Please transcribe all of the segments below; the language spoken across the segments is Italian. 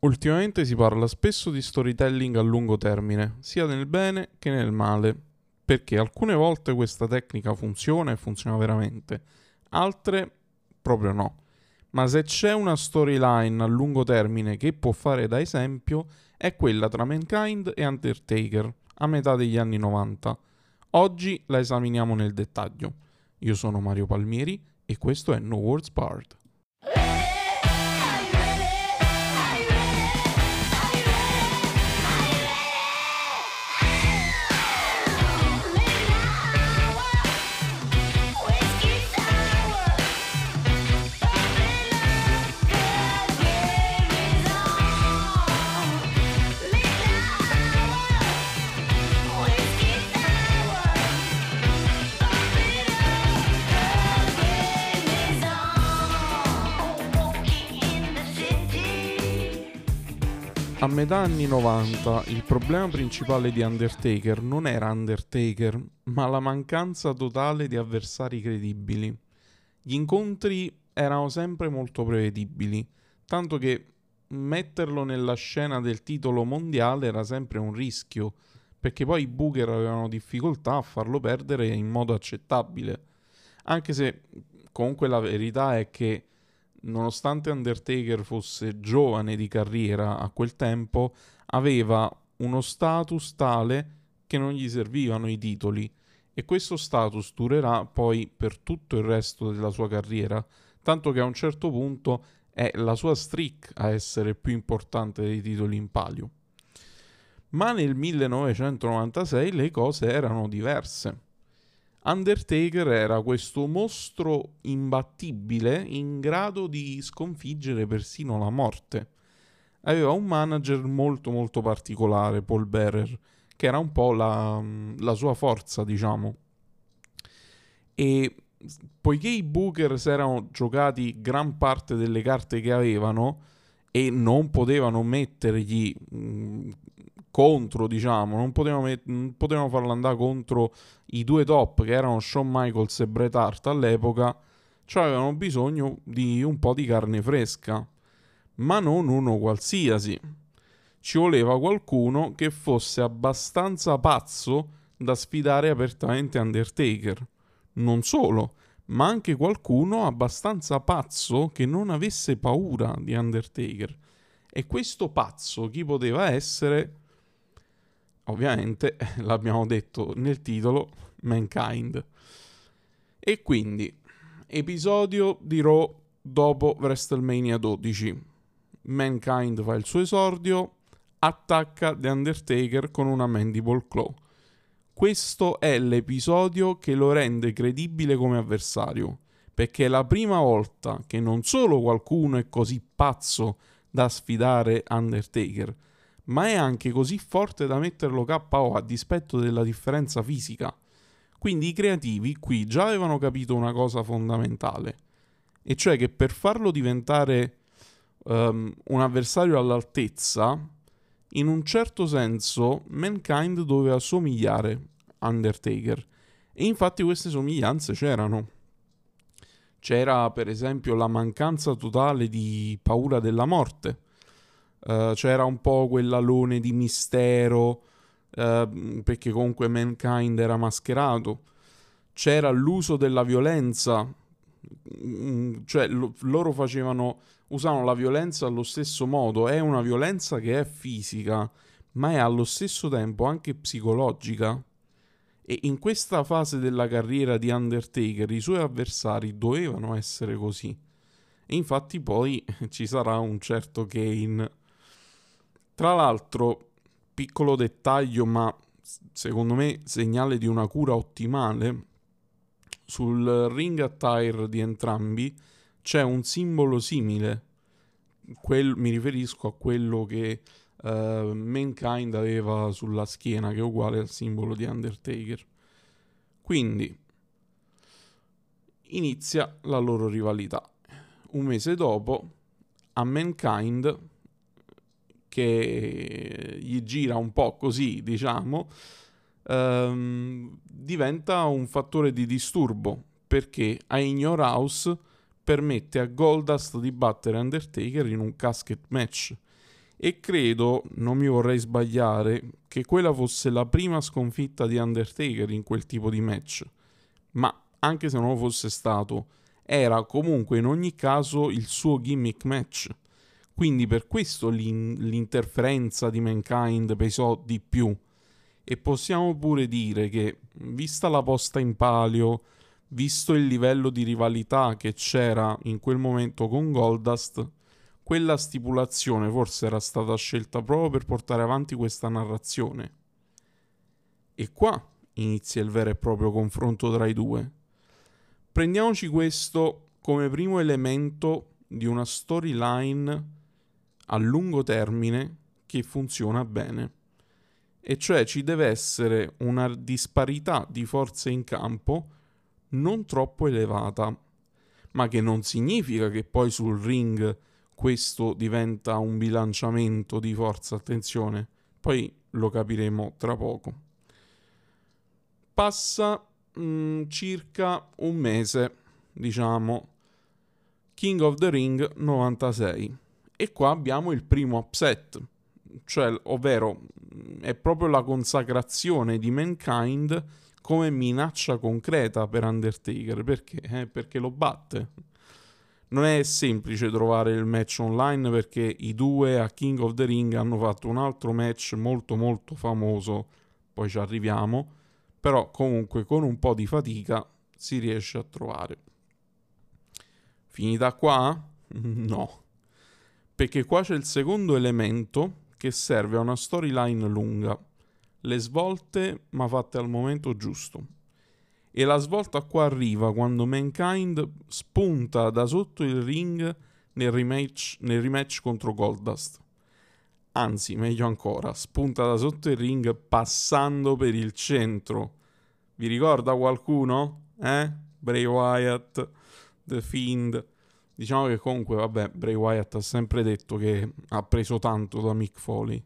Ultimamente si parla spesso di storytelling a lungo termine, sia nel bene che nel male, perché alcune volte questa tecnica funziona e funziona veramente, altre proprio no. Ma se c'è una storyline a lungo termine che può fare da esempio, è quella tra Mankind e Undertaker, a metà degli anni 90. Oggi la esaminiamo nel dettaglio. Io sono Mario Palmieri e questo è No Words Barred. A metà anni 90 il problema principale di Undertaker non era Undertaker, ma la mancanza totale di avversari credibili. Gli incontri erano sempre molto prevedibili, tanto che metterlo nella scena del titolo mondiale era sempre un rischio, perché poi i Booker avevano difficoltà a farlo perdere in modo accettabile. Anche se comunque la verità è che nonostante Undertaker fosse giovane di carriera a quel tempo, aveva uno status tale che non gli servivano i titoli e questo status durerà poi per tutto il resto della sua carriera, tanto che a un certo punto è la sua streak a essere più importante dei titoli in palio. Ma nel 1996 le cose erano diverse. Undertaker era questo mostro imbattibile in grado di sconfiggere persino la morte. Aveva un manager molto molto particolare, Paul Bearer, che era un po' la, la sua forza, diciamo. E poiché i Booker si erano giocati gran parte delle carte che avevano e non potevano mettergli mh, contro, diciamo, non potevano, met- non potevano farlo andare contro i due top che erano Shawn Michaels e Bret Hart all'epoca, cioè avevano bisogno di un po' di carne fresca, ma non uno qualsiasi. Ci voleva qualcuno che fosse abbastanza pazzo da sfidare apertamente Undertaker. Non solo, ma anche qualcuno abbastanza pazzo che non avesse paura di Undertaker. E questo pazzo chi poteva essere? Ovviamente l'abbiamo detto nel titolo Mankind. E quindi, episodio di Raw dopo WrestleMania 12. Mankind fa il suo esordio, attacca The Undertaker con una Mandible Claw. Questo è l'episodio che lo rende credibile come avversario, perché è la prima volta che non solo qualcuno è così pazzo da sfidare Undertaker, ma è anche così forte da metterlo KO a dispetto della differenza fisica. Quindi i creativi qui già avevano capito una cosa fondamentale, e cioè che per farlo diventare um, un avversario all'altezza, in un certo senso Mankind doveva somigliare a Undertaker. E infatti queste somiglianze c'erano. C'era per esempio la mancanza totale di paura della morte Uh, c'era un po' quell'alone di mistero, uh, perché comunque Mankind era mascherato. C'era l'uso della violenza, mm, cioè lo, loro facevano, usavano la violenza allo stesso modo. È una violenza che è fisica, ma è allo stesso tempo anche psicologica. E in questa fase della carriera di Undertaker i suoi avversari dovevano essere così. E infatti poi ci sarà un certo Kane tra l'altro, piccolo dettaglio, ma secondo me segnale di una cura ottimale, sul ring attire di entrambi c'è un simbolo simile. Quel, mi riferisco a quello che uh, Mankind aveva sulla schiena, che è uguale al simbolo di Undertaker. Quindi inizia la loro rivalità. Un mese dopo, a Mankind che gli gira un po' così, diciamo, ehm, diventa un fattore di disturbo perché a Ignore House permette a Goldust di battere Undertaker in un casket match E credo, non mi vorrei sbagliare, che quella fosse la prima sconfitta di Undertaker in quel tipo di match. Ma anche se non lo fosse stato, era comunque in ogni caso il suo gimmick match. Quindi per questo l'in- l'interferenza di Mankind pesò di più. E possiamo pure dire che, vista la posta in palio, visto il livello di rivalità che c'era in quel momento con Goldust, quella stipulazione forse era stata scelta proprio per portare avanti questa narrazione. E qua inizia il vero e proprio confronto tra i due. Prendiamoci questo come primo elemento di una storyline a lungo termine che funziona bene. E cioè ci deve essere una disparità di forze in campo non troppo elevata, ma che non significa che poi sul ring questo diventa un bilanciamento di forza, attenzione, poi lo capiremo tra poco. Passa mh, mm, circa un mese, diciamo, King of the Ring 96 e qua abbiamo il primo upset, cioè, ovvero è proprio la consacrazione di Mankind come minaccia concreta per Undertaker, perché? Eh, perché lo batte non è semplice trovare il match online perché i due a King of the Ring hanno fatto un altro match molto molto famoso, poi ci arriviamo, però comunque con un po' di fatica si riesce a trovare. Finita qua? No, perché qua c'è il secondo elemento che serve a una storyline lunga, le svolte ma fatte al momento giusto. E la svolta qua arriva quando Mankind spunta da sotto il ring nel rematch, nel rematch contro Goldust. Anzi, meglio ancora, spunta da sotto il ring passando per il centro. Vi ricorda qualcuno? Eh? Bray Wyatt, The Fiend. Diciamo che comunque, vabbè, Bray Wyatt ha sempre detto che ha preso tanto da Mick Foley.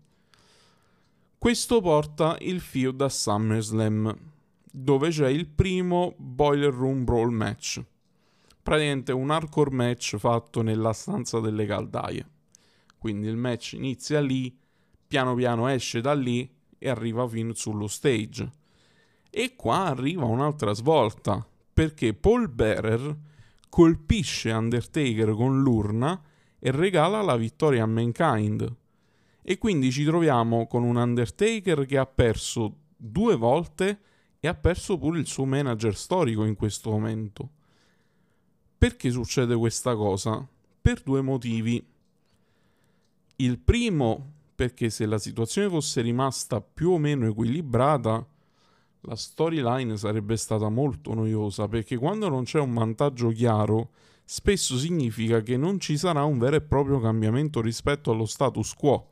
Questo porta il feud a SummerSlam dove c'è il primo Boiler Room Brawl match. Praticamente un hardcore match fatto nella stanza delle caldaie. Quindi il match inizia lì, piano piano esce da lì e arriva fino sullo stage. E qua arriva un'altra svolta, perché Paul Bearer colpisce Undertaker con l'urna e regala la vittoria a Mankind. E quindi ci troviamo con un Undertaker che ha perso due volte e ha perso pure il suo manager storico in questo momento. Perché succede questa cosa? Per due motivi. Il primo, perché se la situazione fosse rimasta più o meno equilibrata, la storyline sarebbe stata molto noiosa, perché quando non c'è un vantaggio chiaro, spesso significa che non ci sarà un vero e proprio cambiamento rispetto allo status quo.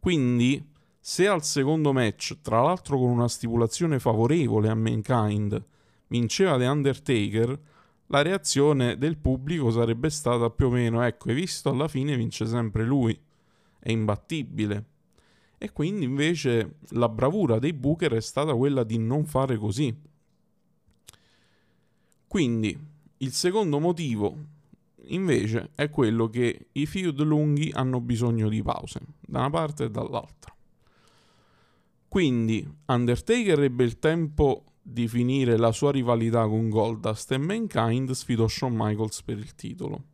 Quindi se al secondo match, tra l'altro con una stipulazione favorevole a Mankind, vinceva The Undertaker, la reazione del pubblico sarebbe stata più o meno, ecco, hai visto, alla fine vince sempre lui, è imbattibile. E quindi invece la bravura dei Booker è stata quella di non fare così. Quindi il secondo motivo invece è quello che i feud lunghi hanno bisogno di pause, da una parte e dall'altra. Quindi Undertaker ebbe il tempo di finire la sua rivalità con Goldust e Mankind sfidò Shawn Michaels per il titolo.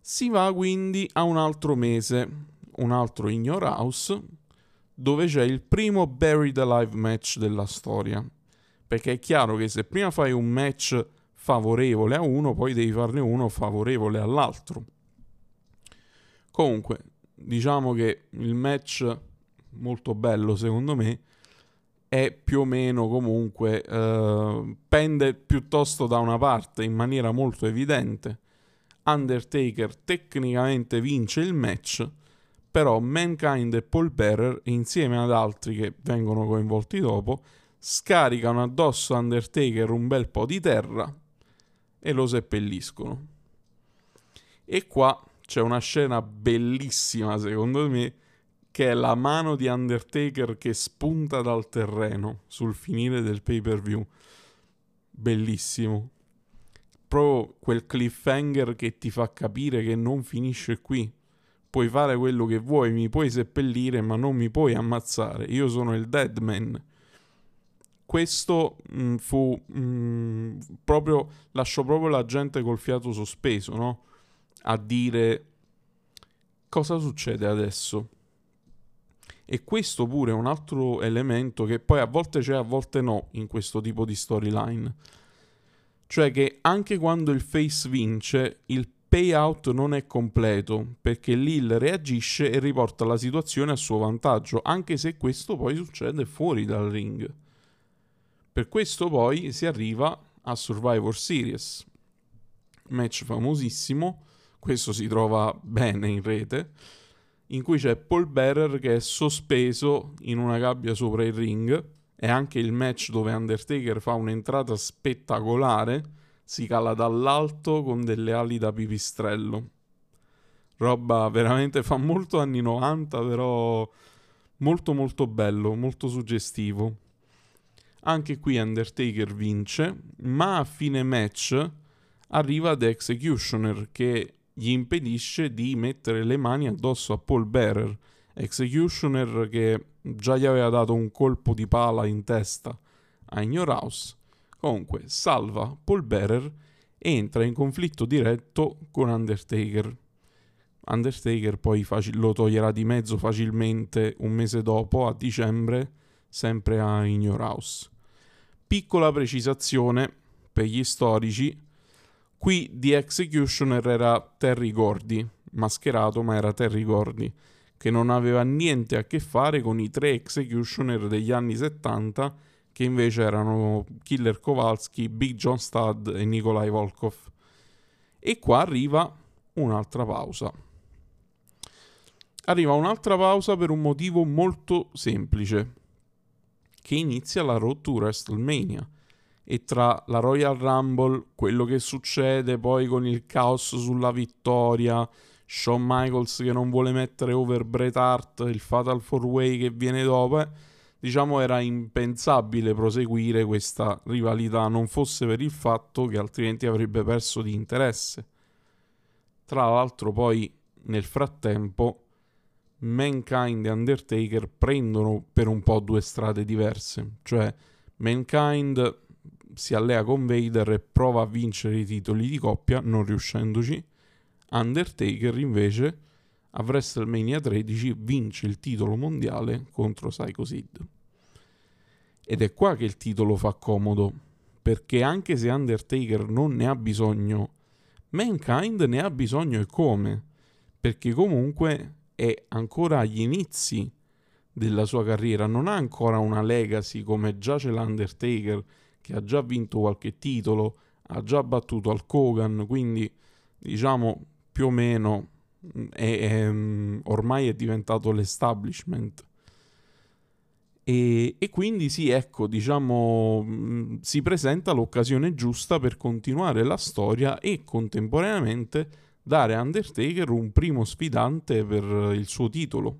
Si va quindi a un altro mese, un altro Your House, dove c'è il primo Buried Alive match della storia. Perché è chiaro che se prima fai un match favorevole a uno, poi devi farne uno favorevole all'altro. Comunque, diciamo che il match molto bello secondo me, è più o meno comunque eh, pende piuttosto da una parte in maniera molto evidente. Undertaker tecnicamente vince il match, però Mankind e Paul Bearer, insieme ad altri che vengono coinvolti dopo, scaricano addosso Undertaker un bel po' di terra e lo seppelliscono. E qua c'è una scena bellissima secondo me che è la mano di Undertaker che spunta dal terreno sul finire del pay per view. Bellissimo. Proprio quel cliffhanger che ti fa capire che non finisce qui. Puoi fare quello che vuoi, mi puoi seppellire, ma non mi puoi ammazzare. Io sono il dead man. Questo mh, mm, fu mh, mm, proprio, lasciò proprio la gente col fiato sospeso, no? A dire cosa succede adesso? E questo pure è un altro elemento che poi a volte c'è, a volte no in questo tipo di storyline. Cioè che anche quando il face vince, il payout non è completo, perché Lil reagisce e riporta la situazione a suo vantaggio, anche se questo poi succede fuori dal ring. Per questo poi si arriva a Survivor Series, match famosissimo, questo si trova bene in rete, in cui c'è Paul Bearer che è sospeso in una gabbia sopra il ring. È anche il match dove Undertaker fa un'entrata spettacolare, si cala dall'alto con delle ali da pipistrello. Roba veramente fa molto anni 90, però molto molto bello, molto suggestivo. Anche qui Undertaker vince, ma a fine match arriva The Executioner che gli impedisce di mettere le mani addosso a Paul Bearer, Executioner che già gli aveva dato un colpo di pala in testa a Ignorhouse. Comunque salva Paul Bearer e entra in conflitto diretto con Undertaker. Undertaker poi faci- lo toglierà di mezzo facilmente un mese dopo, a dicembre, sempre a Ignorhouse. Piccola precisazione per gli storici, Qui The Executioner era Terry Gordy, mascherato ma era Terry Gordy, che non aveva niente a che fare con i tre Executioner degli anni 70 che invece erano Killer Kowalski, Big John Studd e Nikolai Volkov. E qua arriva un'altra pausa. Arriva un'altra pausa per un motivo molto semplice, che inizia la Road to WrestleMania e tra la Royal Rumble, quello che succede poi con il caos sulla vittoria, Shawn Michaels che non vuole mettere over Bret Hart, il Fatal 4-Way che viene dopo, eh, diciamo era impensabile proseguire questa rivalità, non fosse per il fatto che altrimenti avrebbe perso di interesse. Tra l'altro poi nel frattempo Mankind e Undertaker prendono per un po' due strade diverse, cioè Mankind si allea con Vader e prova a vincere i titoli di coppia, non riuscendoci. Undertaker invece a WrestleMania 13 vince il titolo mondiale contro Psycho Sid. Ed è qua che il titolo fa comodo, perché anche se Undertaker non ne ha bisogno, Mankind ne ha bisogno e come? Perché comunque è ancora agli inizi della sua carriera, non ha ancora una legacy come già c'è l'Undertaker che ha già vinto qualche titolo, ha già battuto al Kogan, quindi diciamo più o meno mm, è, è, mm, ormai è diventato l'establishment. E, e, quindi sì, ecco, diciamo, mm, si presenta l'occasione giusta per continuare la storia e contemporaneamente dare a Undertaker un primo sfidante per il suo titolo.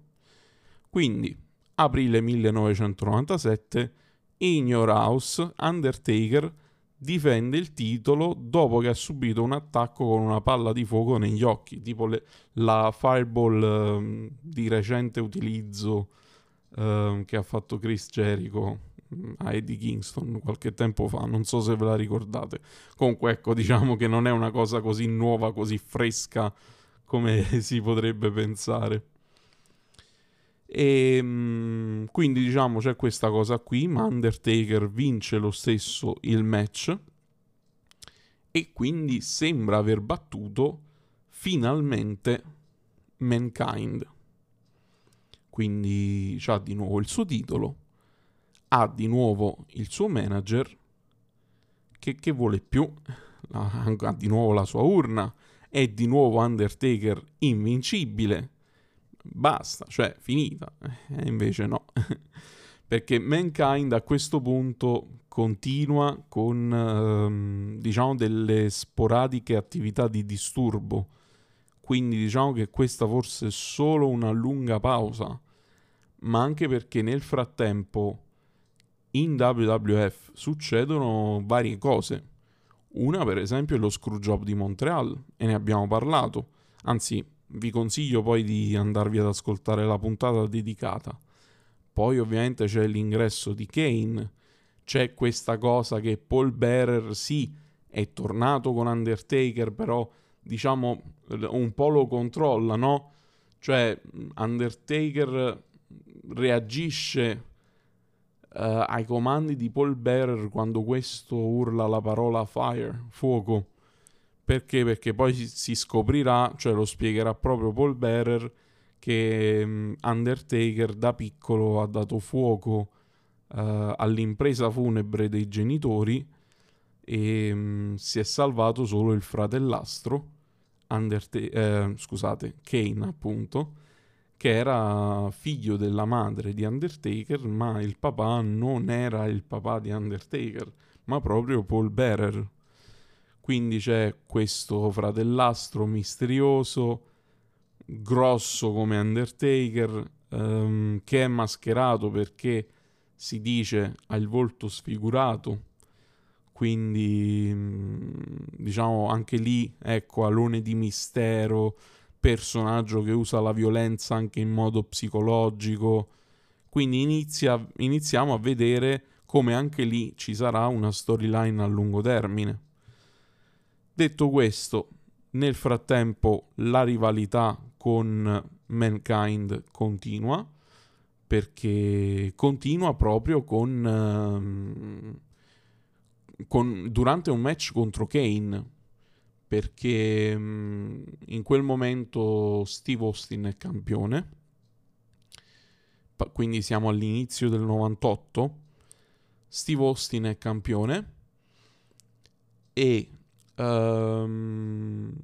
Quindi, aprile 1997, in Your House, Undertaker difende il titolo dopo che ha subito un attacco con una palla di fuoco negli occhi, tipo le, la fireball eh, di recente utilizzo eh, che ha fatto Chris Jericho mm, a Eddie Kingston qualche tempo fa, non so se ve la ricordate. Comunque ecco, diciamo che non è una cosa così nuova, così fresca come si potrebbe pensare. E ehm, quindi diciamo c'è questa cosa qui, ma Undertaker vince lo stesso il match e quindi sembra aver battuto finalmente Mankind. Quindi ha di nuovo il suo titolo, ha di nuovo il suo manager, che, che vuole più, ha di nuovo la sua urna, è di nuovo Undertaker invincibile basta, cioè finita. E invece no. Perché Mankind a questo punto continua con ehm, diciamo delle sporadiche attività di disturbo. Quindi diciamo che questa forse è solo una lunga pausa, ma anche perché nel frattempo in WWF succedono varie cose. Una per esempio è lo Screwjob di Montreal e ne abbiamo parlato, anzi vi consiglio poi di andarvi ad ascoltare la puntata dedicata. Poi ovviamente c'è l'ingresso di Kane, c'è questa cosa che Paul Bearer sì è tornato con Undertaker, però diciamo un po' lo controlla, no? Cioè Undertaker reagisce uh, ai comandi di Paul Bearer quando questo urla la parola fire, fuoco. Perché? Perché poi si, scoprirà, cioè lo spiegherà proprio Paul Bearer, che um, Undertaker da piccolo ha dato fuoco uh, all'impresa funebre dei genitori e um, si è salvato solo il fratellastro, Underta- eh, scusate, Kane appunto, che era figlio della madre di Undertaker, ma il papà non era il papà di Undertaker, ma proprio Paul Bearer. Quindi c'è questo fratellastro misterioso, grosso come Undertaker, ehm, che è mascherato perché si dice ha il volto sfigurato. Quindi mm, diciamo anche lì, ecco, alone di mistero, personaggio che usa la violenza anche in modo psicologico. Quindi inizia, iniziamo a vedere come anche lì ci sarà una storyline a lungo termine. Detto questo, nel frattempo la rivalità con Mankind continua perché continua proprio con, uh, con durante un match contro Kane perché mh, in quel momento Steve Austin è campione, pa- quindi siamo all'inizio del 98, Steve Austin è campione. E um,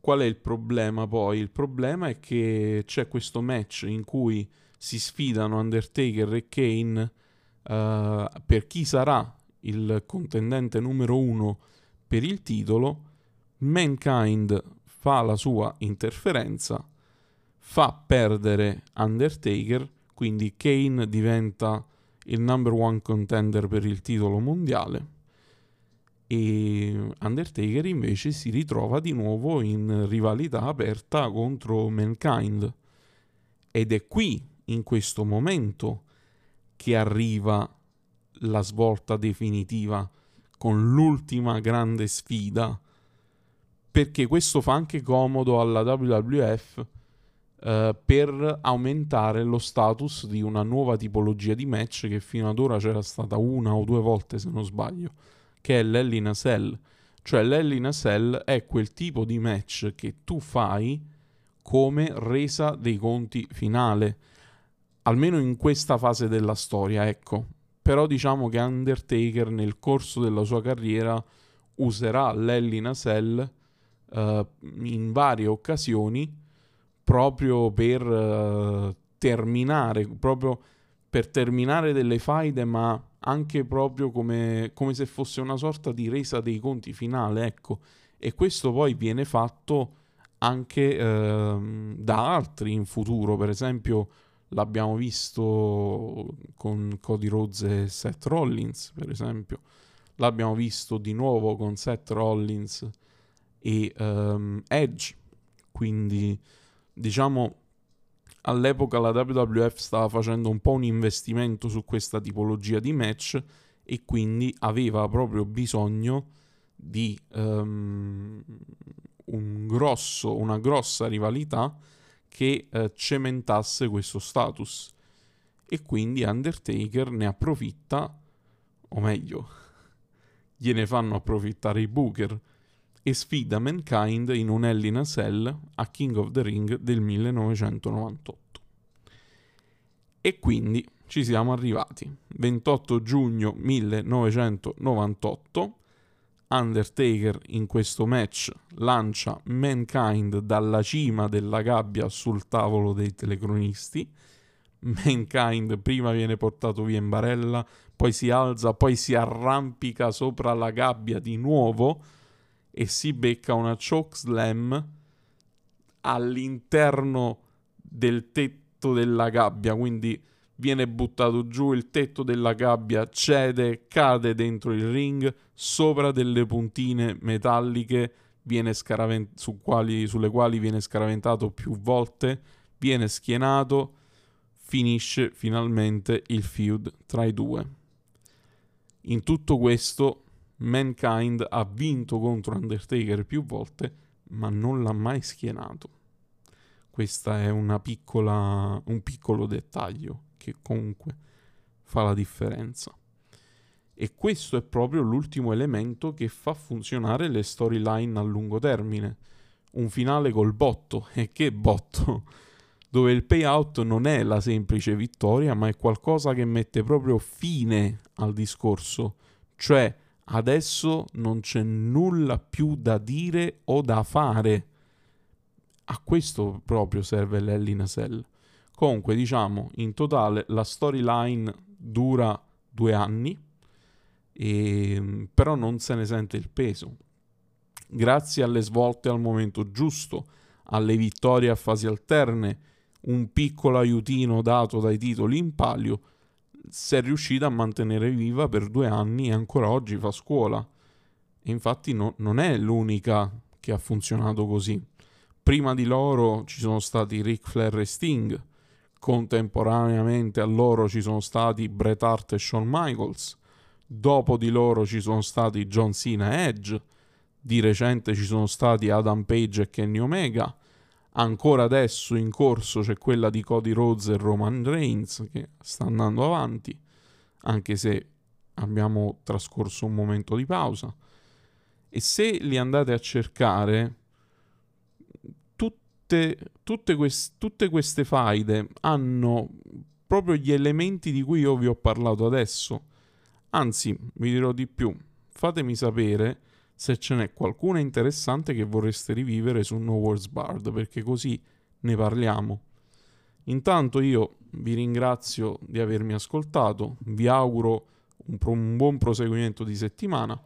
qual è il problema poi? Il problema è che c'è questo match in cui si sfidano Undertaker e Kane uh, per chi sarà il contendente numero uno per il titolo, Mankind fa la sua interferenza, fa perdere Undertaker, quindi Kane diventa il number one contender per il titolo mondiale e Undertaker invece si ritrova di nuovo in rivalità aperta contro Mankind. Ed è qui in questo momento che arriva la svolta definitiva con l'ultima grande sfida, perché questo fa anche comodo alla WWF eh, per aumentare lo status di una nuova tipologia di match che fino ad ora c'era stata una o due volte se non sbaglio, che è a Cell. Cioè a Cell è quel tipo di match che tu fai come resa dei conti finale, almeno in questa fase della storia, ecco però diciamo che Undertaker nel corso della sua carriera userà a Cell uh, in varie occasioni proprio per uh, terminare, proprio per terminare delle faide, ma anche proprio come, come, se fosse una sorta di resa dei conti finale, ecco. E questo poi viene fatto anche uh, da altri in futuro, per esempio L'abbiamo visto con Cody Rhodes e Seth Rollins, per esempio. L'abbiamo visto di nuovo con Seth Rollins e um, Edge. Quindi, diciamo, all'epoca la WWF stava facendo un po' un investimento su questa tipologia di match e quindi aveva proprio bisogno di um, un grosso, una grossa rivalità che eh, cementasse questo status. E quindi Undertaker ne approfitta, o meglio, gliene fanno approfittare i Booker e sfida Mankind in un Hell in a Cell a King of the Ring del 1998. E quindi ci siamo arrivati. 28 giugno 1998 Undertaker in questo match lancia Mankind dalla cima della gabbia sul tavolo dei telecronisti. Mankind prima viene portato via in barella, poi si alza, poi si arrampica sopra la gabbia di nuovo e si becca una chokeslam all'interno del tetto della gabbia, quindi viene buttato giù, il tetto della gabbia cede, cade dentro il ring, sopra delle puntine metalliche scaraven- su quali, sulle quali viene scaraventato più volte, viene schienato, finisce finalmente il feud tra i due. In tutto questo, Mankind ha vinto contro Undertaker più volte, ma non l'ha mai schienato. Questo è piccola, un piccolo dettaglio che comunque fa la differenza. E questo è proprio l'ultimo elemento che fa funzionare le storyline a lungo termine. Un finale col botto. E che botto? Dove il payout non è la semplice vittoria, ma è qualcosa che mette proprio fine al discorso. Cioè, adesso non c'è nulla più da dire o da fare. A questo proprio serve l'Hell Cell. Comunque, diciamo, in totale la storyline dura due anni e, ehm, però non se ne sente il peso. Grazie alle svolte al momento giusto, alle vittorie a fasi alterne, un piccolo aiutino dato dai titoli in palio, si è riuscita a mantenere viva per due anni e ancora oggi fa scuola. E infatti no, non è l'unica che ha funzionato così. Prima di loro ci sono stati Ric Flair e Sting, contemporaneamente a loro ci sono stati Bret Hart e Shawn Michaels, Dopo di loro ci sono stati John Cena e Edge. Di recente ci sono stati Adam Page e Kenny Omega. Ancora adesso in corso c'è quella di Cody Rhodes e Roman Reigns che sta andando avanti, anche se abbiamo trascorso un momento di pausa. E se li andate a cercare, tutte, tutte, quest, tutte queste faide hanno proprio gli elementi di cui io vi ho parlato adesso Anzi, vi dirò di più, fatemi sapere se ce n'è qualcuna interessante che vorreste rivivere su No Words Bard, perché così ne parliamo. Intanto io vi ringrazio di avermi ascoltato, vi auguro un, pro- un buon proseguimento di settimana.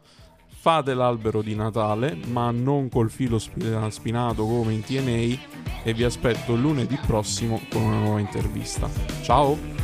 Fate l'albero di Natale, ma non col filo spinato come in TNA e vi aspetto lunedì prossimo con una nuova intervista. Ciao!